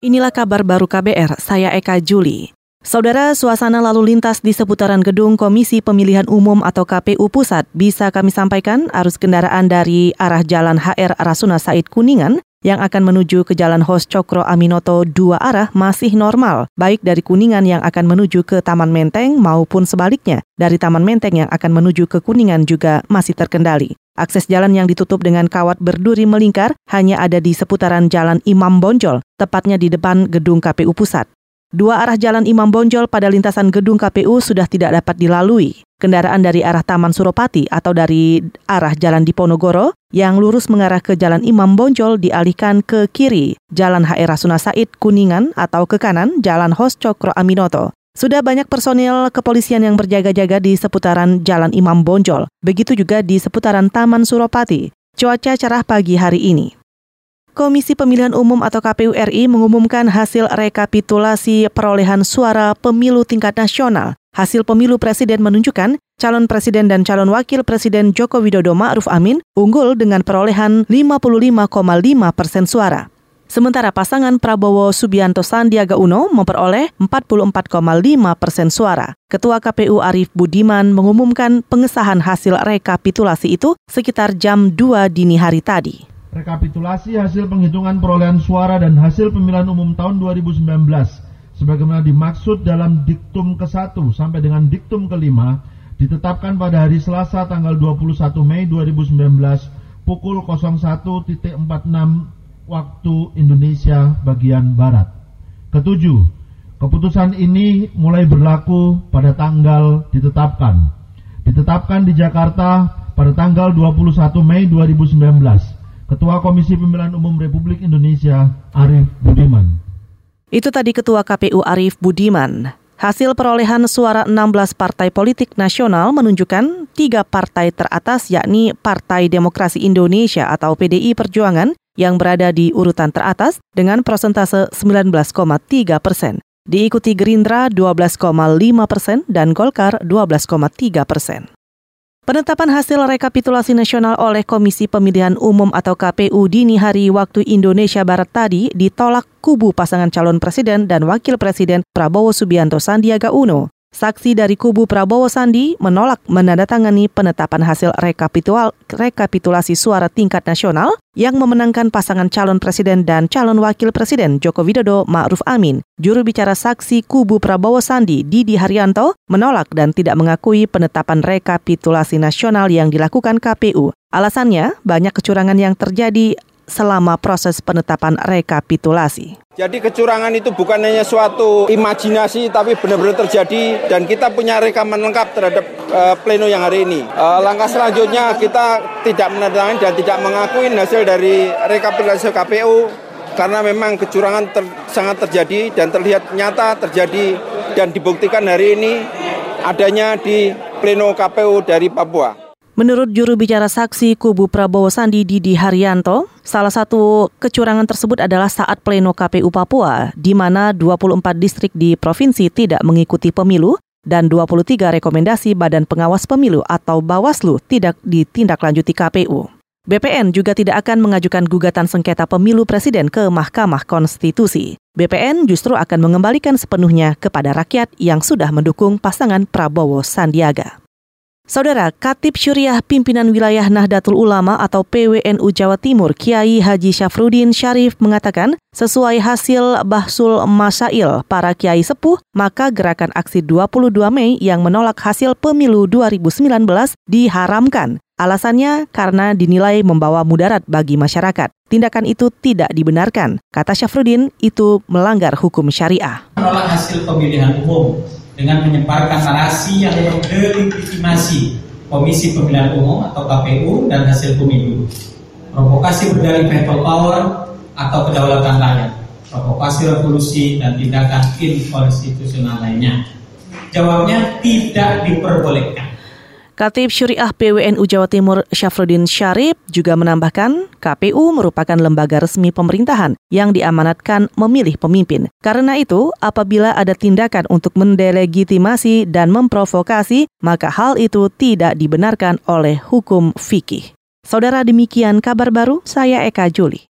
Inilah kabar baru KBR, saya Eka Juli. Saudara, suasana lalu lintas di seputaran gedung Komisi Pemilihan Umum atau KPU Pusat bisa kami sampaikan arus kendaraan dari arah Jalan HR Rasuna Said Kuningan yang akan menuju ke Jalan Hos Cokro Aminoto dua arah masih normal, baik dari Kuningan yang akan menuju ke Taman Menteng maupun sebaliknya. Dari Taman Menteng yang akan menuju ke Kuningan juga masih terkendali. Akses jalan yang ditutup dengan kawat berduri melingkar hanya ada di seputaran Jalan Imam Bonjol, tepatnya di depan gedung KPU Pusat. Dua arah jalan Imam Bonjol pada lintasan gedung KPU sudah tidak dapat dilalui. Kendaraan dari arah Taman Suropati atau dari arah Jalan Diponegoro yang lurus mengarah ke Jalan Imam Bonjol dialihkan ke kiri, Jalan HR Rasuna Said Kuningan atau ke kanan, Jalan Hos Cokro Aminoto. Sudah banyak personil kepolisian yang berjaga-jaga di seputaran Jalan Imam Bonjol, begitu juga di seputaran Taman Suropati. Cuaca cerah pagi hari ini. Komisi Pemilihan Umum atau KPU RI mengumumkan hasil rekapitulasi perolehan suara pemilu tingkat nasional. Hasil pemilu presiden menunjukkan calon presiden dan calon wakil presiden Joko Widodo Ma'ruf Amin unggul dengan perolehan 55,5 persen suara. Sementara pasangan Prabowo Subianto Sandiaga Uno memperoleh 44,5 persen suara. Ketua KPU Arief Budiman mengumumkan pengesahan hasil rekapitulasi itu sekitar jam 2 dini hari tadi. Rekapitulasi hasil penghitungan perolehan suara dan hasil pemilihan umum tahun 2019 sebagaimana dimaksud dalam diktum ke-1 sampai dengan diktum ke-5 ditetapkan pada hari Selasa tanggal 21 Mei 2019 pukul 01.46 waktu Indonesia bagian Barat. Ketujuh, keputusan ini mulai berlaku pada tanggal ditetapkan. Ditetapkan di Jakarta pada tanggal 21 Mei 2019. Ketua Komisi Pemilihan Umum Republik Indonesia Arief Budiman. Itu tadi Ketua KPU Arief Budiman. Hasil perolehan suara 16 partai politik nasional menunjukkan tiga partai teratas yakni Partai Demokrasi Indonesia atau PDI Perjuangan yang berada di urutan teratas dengan persentase 19,3 persen. Diikuti Gerindra 12,5 persen dan Golkar 12,3 persen. Penetapan hasil rekapitulasi nasional oleh Komisi Pemilihan Umum atau KPU dini hari waktu Indonesia Barat tadi ditolak kubu pasangan calon presiden dan wakil presiden Prabowo Subianto Sandiaga Uno. Saksi dari kubu Prabowo Sandi menolak menandatangani penetapan hasil rekapitual, rekapitulasi suara tingkat nasional yang memenangkan pasangan calon presiden dan calon wakil presiden Joko Widodo Ma'ruf Amin. Juru bicara saksi kubu Prabowo Sandi Didi Haryanto menolak dan tidak mengakui penetapan rekapitulasi nasional yang dilakukan KPU. Alasannya, banyak kecurangan yang terjadi selama proses penetapan rekapitulasi. Jadi kecurangan itu bukan hanya suatu imajinasi tapi benar-benar terjadi dan kita punya rekaman lengkap terhadap uh, pleno yang hari ini. Uh, langkah selanjutnya kita tidak menandatangani dan tidak mengakui hasil dari rekapitulasi KPU karena memang kecurangan ter, sangat terjadi dan terlihat nyata terjadi dan dibuktikan hari ini adanya di pleno KPU dari Papua. Menurut juru bicara saksi kubu Prabowo Sandi Didi Haryanto, salah satu kecurangan tersebut adalah saat pleno KPU Papua, di mana 24 distrik di provinsi tidak mengikuti pemilu dan 23 rekomendasi Badan Pengawas Pemilu atau Bawaslu tidak ditindaklanjuti KPU. BPN juga tidak akan mengajukan gugatan sengketa pemilu presiden ke Mahkamah Konstitusi. BPN justru akan mengembalikan sepenuhnya kepada rakyat yang sudah mendukung pasangan Prabowo Sandiaga. Saudara, Katib Syuriah Pimpinan Wilayah Nahdlatul Ulama atau PWNU Jawa Timur, Kiai Haji Syafruddin Syarif mengatakan, sesuai hasil Bahsul Masail para Kiai Sepuh, maka gerakan aksi 22 Mei yang menolak hasil pemilu 2019 diharamkan. Alasannya karena dinilai membawa mudarat bagi masyarakat. Tindakan itu tidak dibenarkan. Kata Syafruddin, itu melanggar hukum syariah. Menolak hasil pemilihan umum dengan menyebarkan narasi yang mendelegitimasi Komisi Pemilihan Umum atau KPU dan hasil pemilu, provokasi berdalih people power atau kedaulatan rakyat, provokasi revolusi dan tindakan inkonstitusional lainnya. Jawabnya tidak diperbolehkan. Katib Syuriah PWNU Jawa Timur Syafruddin Syarif juga menambahkan KPU merupakan lembaga resmi pemerintahan yang diamanatkan memilih pemimpin. Karena itu, apabila ada tindakan untuk mendelegitimasi dan memprovokasi, maka hal itu tidak dibenarkan oleh hukum fikih. Saudara demikian kabar baru, saya Eka Juli.